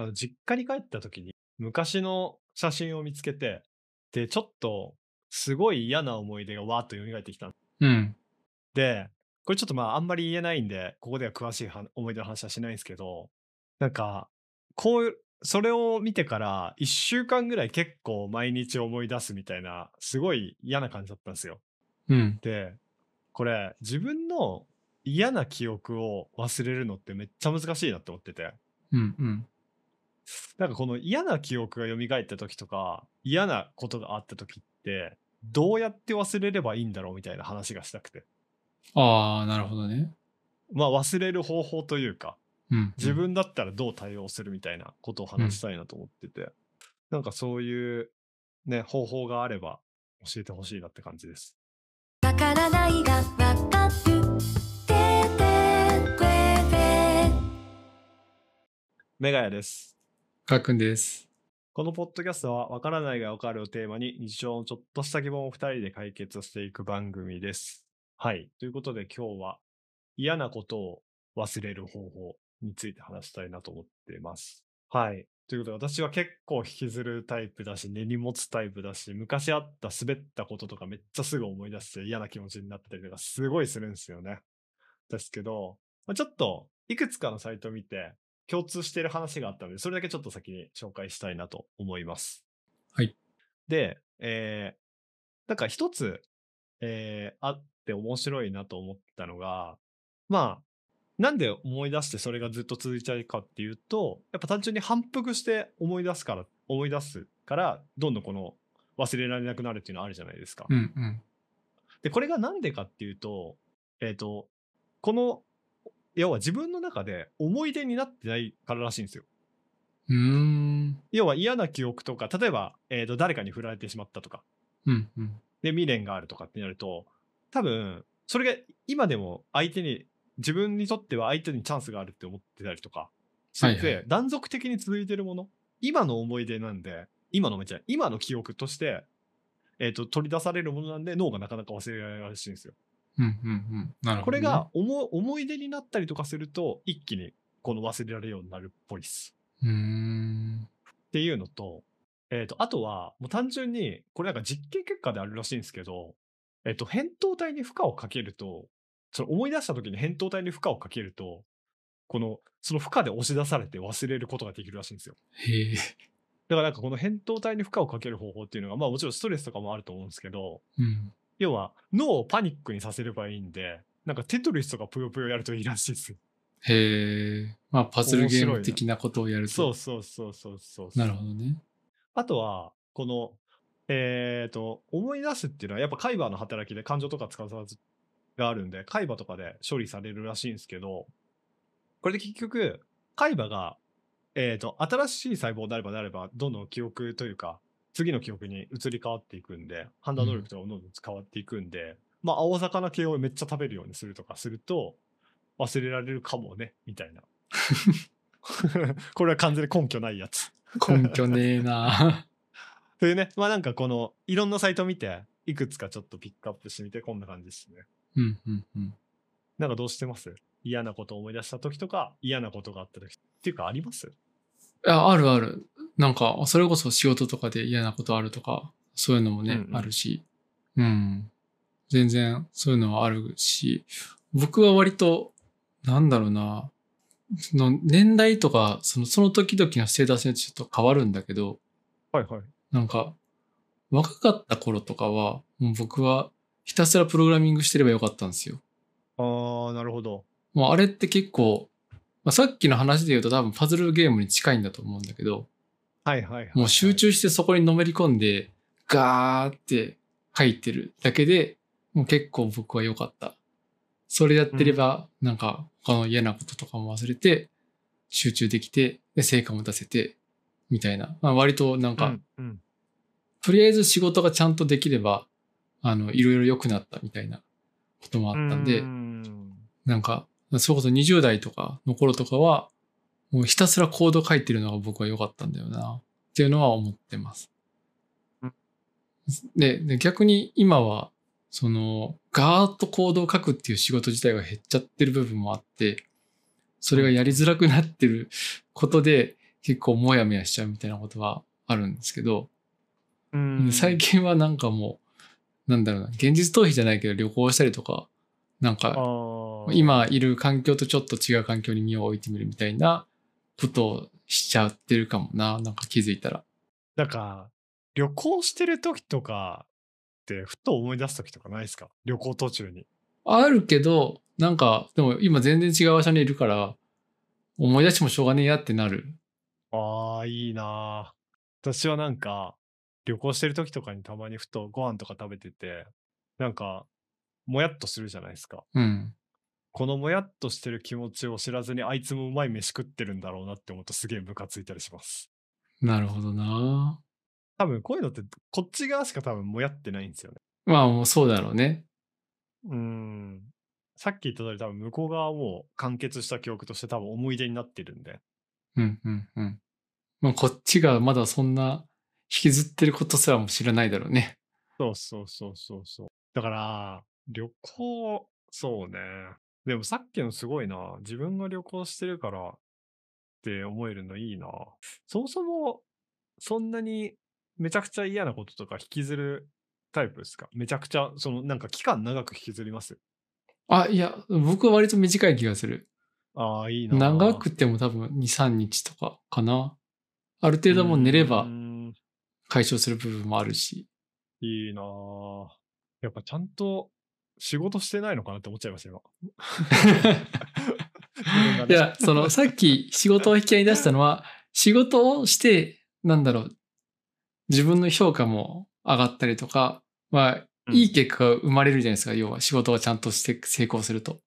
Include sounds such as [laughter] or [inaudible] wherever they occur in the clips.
あの、実家に帰った時に、昔の写真を見つけて、で、ちょっと、すごい嫌な思い出がわーっと蘇ってきたんうん。で、これちょっとまあ、あんまり言えないんで、ここでは詳しいは思い出の話はしないんですけど、なんか、こう、それを見てから、1週間ぐらい結構毎日思い出すみたいな、すごい嫌な感じだったんですよ。うん。で、これ、自分の嫌な記憶を忘れるのってめっちゃ難しいなって思ってて。うん。うん。なんかこの嫌な記憶が蘇った時とか、嫌なことがあった時って、どうやって忘れればいいんだろうみたいな話がしたくて。ああ、なるほどね。まあ忘れる方法というか、うん。自分だったらどう対応するみたいなことを話したいなと思ってて、なんかそういうね、方法があれば教えてほしいなって感じです。わからないがわかるててくれてメガヤです。かくんです。このポッドキャストは、わからないがわかるをテーマに、日常のちょっとした疑問を二人で解決していく番組です。はい。ということで今日は、嫌なことを忘れる方法について話したいなと思っています。はい。ということで、私は結構引きずるタイプだし、根に持つタイプだし、昔あった滑ったこととかめっちゃすぐ思い出して嫌な気持ちになったりとかすごいするんですよね。ですけど、まあ、ちょっといくつかのサイトを見て共通している話があったので、それだけちょっと先に紹介したいなと思います。はい。で、えー、なんか一つ、えー、あって面白いなと思ったのが、まあ、なんで思い出してそれがずっと続いちゃうかっていうと、やっぱ単純に反復して思い出すから、思い出すから、どんどんこの忘れられなくなるっていうのはあるじゃないですか。うん。うん。で、これがなんでかっていうと、えっ、と、この、要は自分の中で思い出になってないかららしいんですよ。うーん。要は嫌な記憶とか、例えば、えっ、と、誰かに振られてしまったとか、うん。うん。で、未練があるとかってなると、多分、それが今でも相手に、自分にとっては相手にチャンスがあるって思ってたりとか、してて、はいはい断続的に続いてるもの、今の思い出なんで、今のめちゃ今の記憶として、えっ、と、取り出されるものなんで、脳がなかなか忘れられないらしいんですよ。これが思思い出になったりとかすると、一気にこの忘れられるようになるっぽいです。うーん。っていうのと、えっ、と、あとは、もう単純に、これなんか実験結果であるらしいんですけど、えっ、と、扁桃体に負荷をかけると、その思い出した時に扁桃体に負荷をかけると、この、その負荷で押し出されて忘れることができるらしいんですよ。へえ。だからなんかこの扁桃体に負荷をかける方法っていうのが、まあもちろんストレスとかもあると思うんですけど、うん。要は脳をパニックにさせればいいんで、なんかテトリスとかぷよぷよやるといいらしいです。へえ。まあ、パズルゲーム的なことをやると。そうそうそうそうそう。なるほどね。あとは、この、えっ、と、思い出すっていうのはやっぱ海馬の働きで感情とか使わずがあるんで、海馬とかで処理されるらしいんですけど、これで結局、海馬が、えっ、と、新しい細胞であればなれば、どんどん記憶というか、次の記憶に移り変わっていくんで、判断能力とかもどんどん変わっていくんで、まあ、青魚系をめっちゃ食べるようにするとかすると、忘れられるかもね、みたいな。[laughs] これは完全に根拠ないやつ。根拠ねえな。というね、まあなんかこの、いろんなサイト見て、いくつかちょっとピックアップしてみて、こんな感じですね。うん。うん。うん。なんかどうしてます？嫌なことを思い出した時とか、嫌なことがあった時っていうかあります？ああるある。なんか、それこそ仕事とかで嫌なことあるとか、そういうのもね、うんうんあるし。うん。全然そういうのはあるし、僕は割と、なんだろうな、その年代とか、そのその時々のステータスによってちょっと変わるんだけど、はいはい。なんか、若かった頃とかは、もう僕はひたすらプログラミングしてればよかったんですよ。あー、なるほど。もうあれって結構、まあ、さっきの話で言うと多分パズルゲームに近いんだと思うんだけど、はいはいはい。もう集。中してそこにのめり込んで、ガーって書いてるだけで、もう結構僕は良かった。それやってれば、なんか他の嫌なこととかも忘れて、集中できて、で、成果も出せて、みたいな。まあ、割となんか、うん、うん。とりあえず仕事がちゃんとできれば、あの、いろいろ良くなったみたいなこともあったんでなんか、それこそ20代とかの頃とかは、もうひたすらコード書いてるのが僕は良かったんだよな、っていうのは思ってます。うん。で、で逆に今は、その、ガーッとコードを書くっていう仕事自体が減っちゃってる部分もあって、それがやりづらくなってることで、結構モヤモヤしちゃうみたいなことはあるんですけど、うん。最近はなんかもう、なんだろうな、現実逃避じゃないけど旅行したりとか、なんあかー。今いる環境とちょっと違う環境に身を置いてみるみたいなことをしちゃってるかもな、なんか気づいたら。なんか、旅行してる時とかって、ふと思い出す時とかないですか？旅行途中に。あるけど、なんか、でも今全然違う場所にいるから、思い出してもしょうがねえやってなる。ああ、いいなー私はなんか、旅行してる時とかにたまにふとご飯とか食べてて、なんか、もやっとするじゃないですか。うん。このもやっとしてる気持ちを知らずに、あいつもうまい飯食ってるんだろうなって思うとすげえムカついたりします。なるほどな。多分こういうのって、こっち側しか多分もやってないんですよね。まあもうそうだろうね。うーん。さっき言った通り多分向こう側はもう完結した記憶として多分思い出になってるんで。うんうんうん。まあこっちがまだそんな引きずってることすらも知らないだろうね。そうそうそうそうそう。だから、旅行、そうね。でもさっきのすごいな。自分が旅行してるからって思えるのいいな。そもそも、そんなにめちゃくちゃ嫌なこととか引きずるタイプですか？めちゃくちゃ、そのなんか期間長く引きずります？あ、いや、僕は割と短い気がする。ああ、いいな。長くても多分2、3日とかかな。ある程度もう寝れうば解消する部分もあるし。いいなぁやっぱちゃんと仕事してないのかなって思っちゃいました、今。[laughs] いや、そのさっき仕事を引き合いに出したのは、仕事をして、なんだろう、自分の評価も上がったりとか、まあ、うんいい結果が生まれるじゃないですか。要は仕事をちゃんとして成功すると。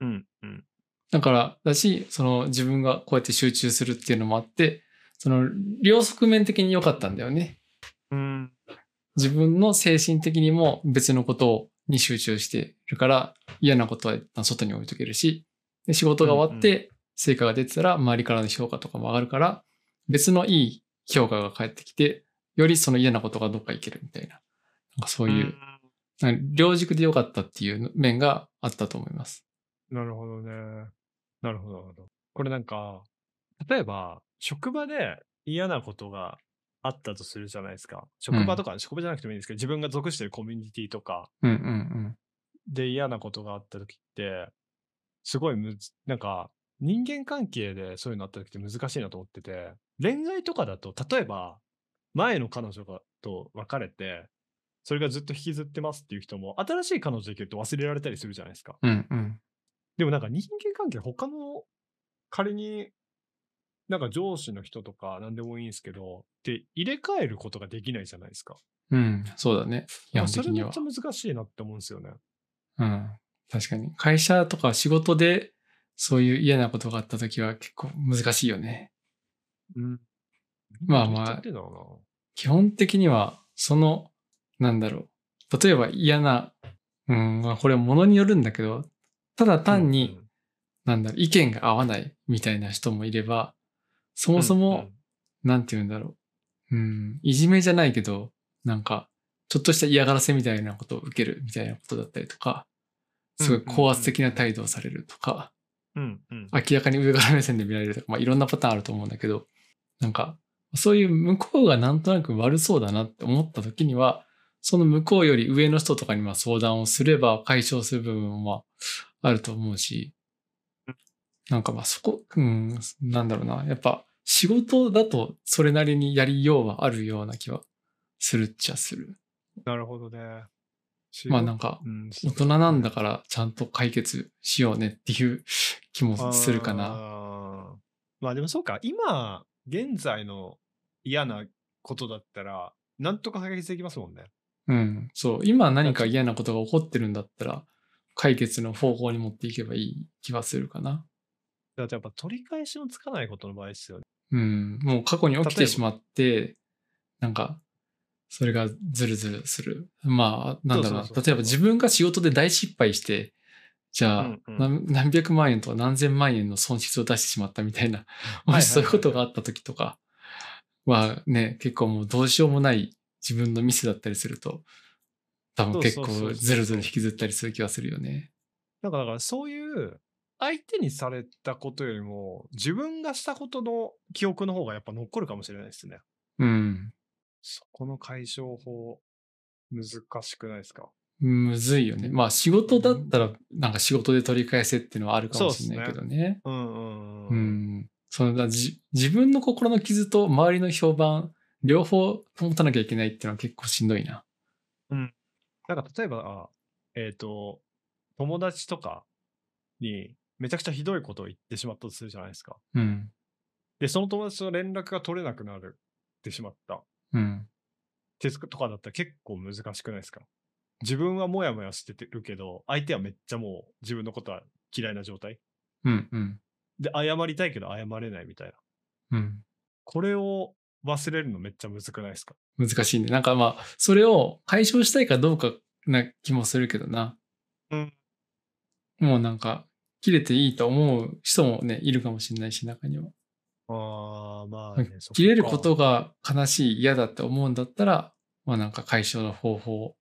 うん、うん。だから、だし、その自分がこうやって集中するっていうのもあって、その両側面的に良かったんだよね。うん。自分の精神的にも別のことに集中してるから、嫌なことは一旦外に置いとけるし、で仕事が終わって成果が出てたら周りからの評価とかも上がるから、別のいい評価が返ってきて、よりその嫌なことがどっか行けるみたいな。なんかそういう、両軸で良かったっていう面があったと思います。なるほどね。なるほど、なるほど。これなんか、例えば、職場で嫌なことがあったとするじゃないですか。職場とか、職場じゃなくてもいいんですけど、自分が属してるコミュニティとかうんうんうん。で嫌なことがあった時って、すごいむず、なんか、人間関係でそういうのあった時って難しいなと思ってて、恋愛とかだと、例えば、前の彼女がと別れて、それがずっと引きずってますっていう人も、新しい彼女できると忘れられたりするじゃないですか。うんうん。でもなんか人間関係、他の、仮に、なんか上司の人とか何でもいいんですけど、で、入れ替えることができないじゃないですか。うん、そうだね。基まあ本的にはそれめっちゃ。難しいなって思うんですよね。うん。確かに。会社とか仕事でそういう嫌なことがあった時は結構難しいよね。うん。まあまあ基本的には、その、なんだろう。例えば嫌な、うん、まあこれは物によるんだけど、ただ。単に、なんだろう、意見が合わないみたいな人もいれば、そうん、もそも、うんなんて言うんだろう。うん、いじめじゃないけど、なんか、ちょっとした嫌がらせみたいなことを受けるみたいなことだったりとか、すごい高圧的な態度をされるとか、うん、うん。明らかに上から目線で見られるとか、まあ、いろんなパターンあると思うんだけど、なんか、そういう向こうがなんとなく悪そうだなって思った時には、その向こうより上の人とかにまあ相談をすれば解消する部分もまああると思うし、なんかまあそこ、うん、なんだろうな。やっぱ仕事だとそれなりにやりようはあるような気はするっちゃする。なるほどね。まあなんか、うん、大人なんだからちゃんと解決しようねっていう気もするかな。あーまあでもそうか、今、現在の嫌なことだったら、なんとか解決できますもんね。うん、そう。今何か嫌なことが起こってるんだったら、解決の方向に持っていけばいい気はするかな。だってやっぱ取り返しのつかないことの場合ですよね。うん、もう過去に起きてしまって、なんか、それがズルズルする。まあ、なんだろう例えば自分が仕事で大失敗して、じゃあ、うんうん何何百万円とか何千万円の損失を出してしまったみたいな、もしそういうことがあった時とかはね、結構もうどうしようもない自分のミスだったりすると、多分結構ズルズル引きずったりする気がするよね。なんかだからそういう相手にされたことよりも、自分がしたことの記憶の方がやっぱ残るかもしれないですね。うん。そこの解消法、難しくないですか？むずいよね。まあ仕事だったら、なんか仕事で取り返せっていうのはあるかもしれないけどね。うんうんううん。ん。そのだじ自分の心の傷と周りの評判、両方保たなきゃいけないっていうのは結構しんどいな。なんか例えば、あえっ、と、友達とかにめちゃくちゃひどいことを言ってしまったとするじゃないですか。うん。で、その友達と連絡が取れなくなるってしまった。うん。手とかだったら結構難しくないですか？自分はモヤモヤしてるけど、相手はめっちゃもう自分のことは嫌いな状態。うん。うん。で、謝りたいけど謝れないみたいな。うん。これを忘れるのめっちゃむずくないですか？難しいね。なんかまあ、それを解消したいかどうかな気もするけどな。うん。もうなんか、切れていいと思う人もね、いるかもしれないし、中には。ああ、まあね。切れることが悲しい、嫌だって思うんだったら、まあなんか解消の方法を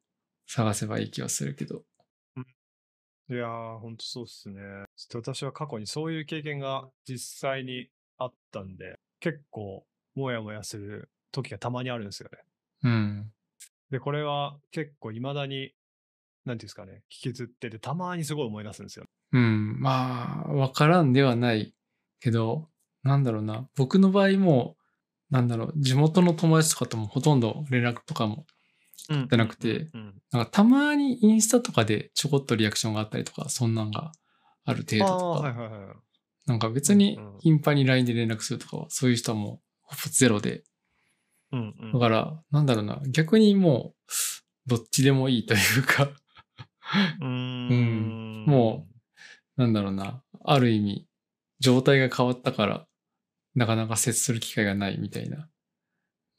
探せばいい気はするけど。いやー、ほんとそうっすね。ちょっと私は過去にそういう経験が実際にあったんで、結構、もやもやする時がたまにあるんですよね。うん。で、これは結構未だに、なんていうんですかね、引きずってて、たまにすごい思い出すんですよ。うん。まあ、わからんではないけど、なんだろうな。僕の場合も、なんだろう、地元の友達とかともほとんど連絡とかもうんじゃなくて、うん。なんかたまにインスタとかでちょこっとリアクションがあったりとか、そんなんがある程あ度とか、はいはいはい。なんか別に頻繁に LINE で連絡するとかは、そういう人はもうほぼゼロで。うんうん。だから、なんだろうな、逆にもう、どっちでもいいというか、うーん。もなんだろうな、ある意味、状態が変わったから、なかなか接する機会がないみたいな、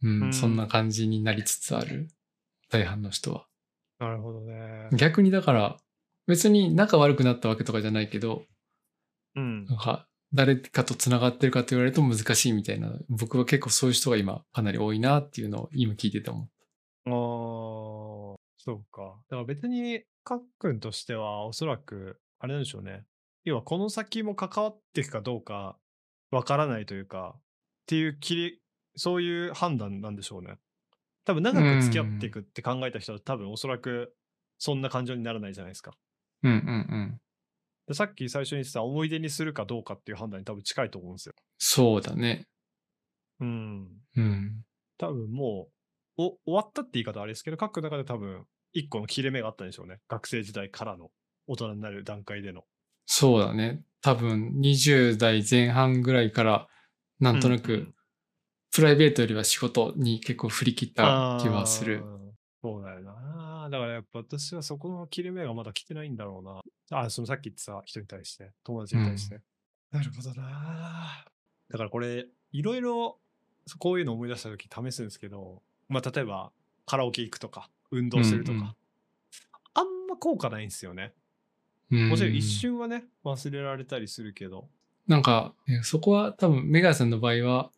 うん、うんそんな感じになりつつある、大半の人は。なるほどね。逆にだから、別に仲悪くなったわけとかじゃないけど、うんなん。か、誰かと繋がってるかと言われると難しいみたいな、僕は結構そういう人が今かなり多いなっていうのを今聞いてて思う。ああ、そうか。だから別に、かっくんとしては、おそらく、あれなんでしょうね。要は、この先も関わっていくかどうか、わからないというか、っていう切り、そういう判断なんでしょうね。多分、長く付き合っていくって考えた人は、多分、おそらく、そんな感情にならないじゃないですか。うんうんうん。でさっき最初に言ってた思い出にするかどうかっていう判断に多分近いと思うんですよ。そうだね。うん。うん。多分もう、お終わったって言い方はあれですけど、各中で多分、一個の切れ目があったんでしょうね。学生時代からの大人になる段階での。そうだね。多分20代前半ぐらいから、なんとなくうんうん、プライベートよりは仕事に結構振り切った気はするそうだよな。だからやっぱ私はそこの切れ目がまだ来てないんだろうな。あ、そのさっき言ってた人に対して、友達に対して。なるほどな。だからこれ、いろいろ、こういうの思い出した時試すんですけど、まあ例えば、カラオケ行くとか、運動するとか、うんうんあんま効果ないんですよね。うんもちろん一瞬はね、忘れられたりするけど。なんか、ねそこは多分、メガヤさんの場合は、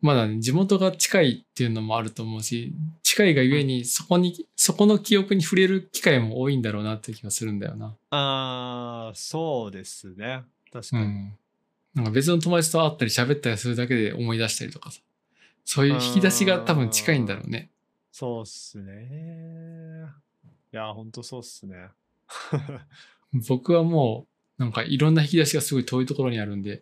まだね、地元が近いっていうのもあると思うし、近いがゆえに、そこに、そこの記憶に触れる機会も多いんだろうなって気がするんだよな。ああ、そうですね。確かに。うん。なんか別の友達と会ったり喋ったりするだけで思い出したりとかさ。そういう引き出しが多分近いんだろうね。そうっすね。いや、ほんとそうっすね。[laughs] 僕はもう、なんかいろんな引き出しがすごい遠いところにあるんで、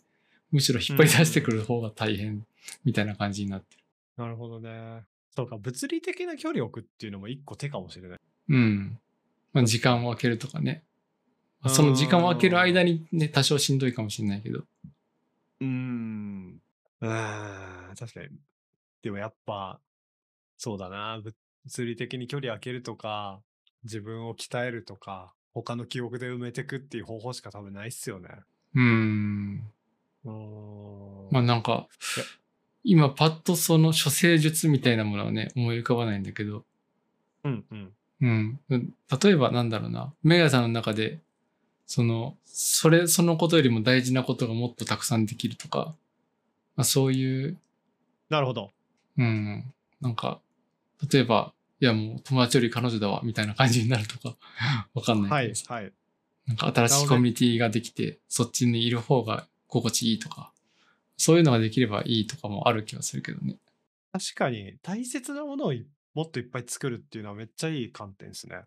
むしろ引っ張り出してくる方が大変みたいな感じになってる。なるほどね。そうか、物理的な距離を置くっていうのも一個手かもしれない。うん。まあ、時間を空けるとかね。まあその時間を空ける間にね、多少しんどいかもしれないけど。うーん。うーん、確かに。でもやっぱ、そうだな。物理的に距離空けるとか、自分を鍛えるとか、他の記憶で埋めてくっていう方法しか多分ないっすよね。うん。まあなんか今パッとその処世術みたいなものはね、思い浮かばないんだけど、うんうん。うん。例えばなんだろうな、メガさんの中で、その、それ、そのことよりも大事なことがもっとたくさんできるとか、まあそういう、なるほど。うん、なんか、例えば、いやもう友達より彼女だわ、みたいな感じになるとか、[laughs] わかんなはいいけどさ。はい。なんか新しいコミュニティができて、そっちにいる方が心地いいとか、そういうのができればいいとかもある気がするけどね。確かに大切なものをいもっといっぱい作るっていうのはめっちゃいい観点ですね。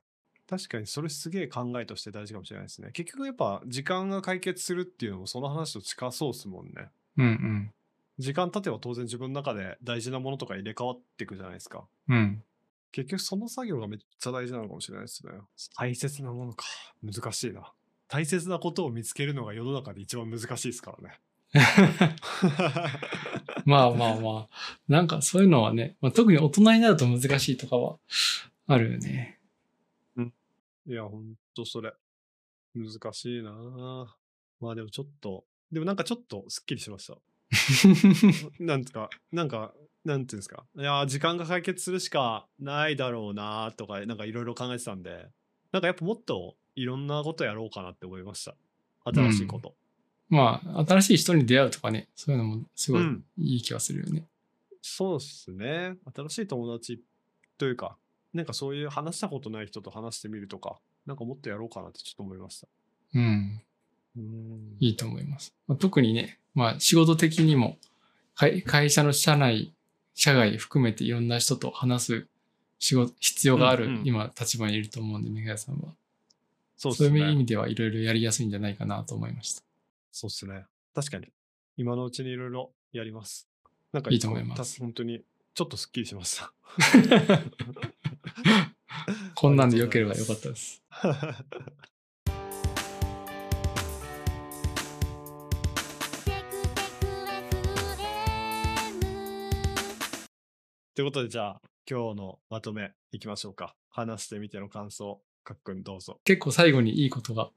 確かにそれすげえ考えとして大事かもしれないですね。結局やっぱ時間が解決するっていうのもその話と近そうですもんね。うん時間経てば当然自分の中で大事なものとか入れ替わっていくじゃないですか。うん。うん。結局その作業がめっちゃ大事なのかもしれないですね。大切なものか。難しいな。大切なことを見つけるのが世の中で一番難しいですからね。[laughs] まあまあまあ。なんかそういうのはね、まあ、特に大人になると難しいとかはあるよね。いや、ほんとそれ。難しいなぁまあでもちょっと、でもなんかちょっとすっきりしました。[laughs] なんか、なんか、なんていうんですか？いやー、時間が解決するしかないだろうなとか、なんかいろいろ考えてたんで、なんかやっぱもっといろんなことやろうかなって思いました。新しいこと。まあ、新しい人に出会うとかね、そういうのもすごいうんいい気がするよね。そうっすね。新しい友達というか、なんかそういう話したことない人と話してみるとか、なんかもっとやろうかなってちょっと思いました。うん。うんいいと思います。まあ、特にね、まあ仕事的にも会会社の社内、社外含めていろんな人と話す仕事、必要がある、うんうん今立場にいると思うんで、メガヤさんは。そうっすそういう意ね。味ではいろいろやりやすいんじゃないかなと思いました。そうっすね。確かに。今のうちにいろいろやります。なんかいいと思いますた本当に、ちょっとすっきりしました。[laughs] [laughs] こんなんで良ければよかったです。[laughs] ということで、じゃあ、今日のまとめいきましょうか。話してみての感想、かっくんどうぞ。結構最後にいいことが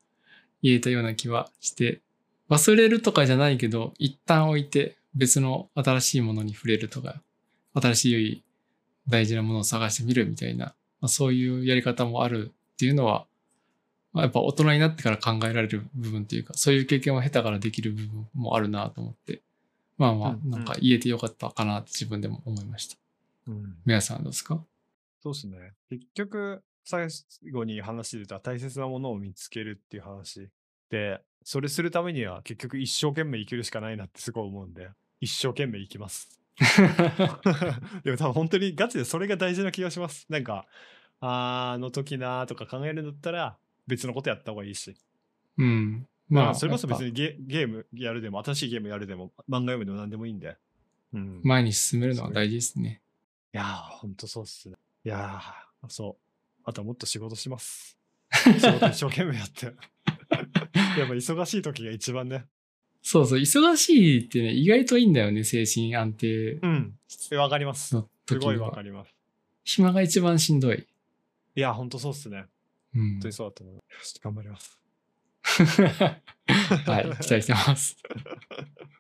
言えたような気はして、忘れるとかじゃないけど、一旦置いて別の新しいものに触れるとか、新しい大事なものを探してみるみたいな、まあ、そういうやり方もあるっていうのは、まあ、やっぱ大人になってから考えられる部分っていうか、そういう経験を経たからできる部分もあるなと思って、まあまあ、なんか言えてよかったかなって自分でも思いました。うん、皆さんですか？そうですね。結局、最後に話してた大切なものを見つけるっていう話で、それするためには結局一生懸命生きるしかないなってすごい思うんで、一生懸命生きます。[laughs] [laughs] でも多分本当にガチでそれが大事な気がします。なんか、あの時なーとか考えるんだったら別のことやった方がいいし。うん。まあ、まあ、それこそ別にゲゲームやるでも、新しいゲームやるでも、漫画読むでも何でもいいんで。うん。ぱ前に進めるのは大事ですね。いやー、ほんとそうっすね。いやー、そう。あとはもっと仕事します。[laughs] 仕事一生懸命やって。[laughs] やっぱ忙しい時が一番ね。そうそう、忙しいってね、意外といいんだよね、精神安定うん。わかります。のす時ごいわかは。ります。暇が一番しんどい。いや、ほんとそうっすね。うん本当にそうだと思う。よし頑張ります。[laughs] はい、期待してます。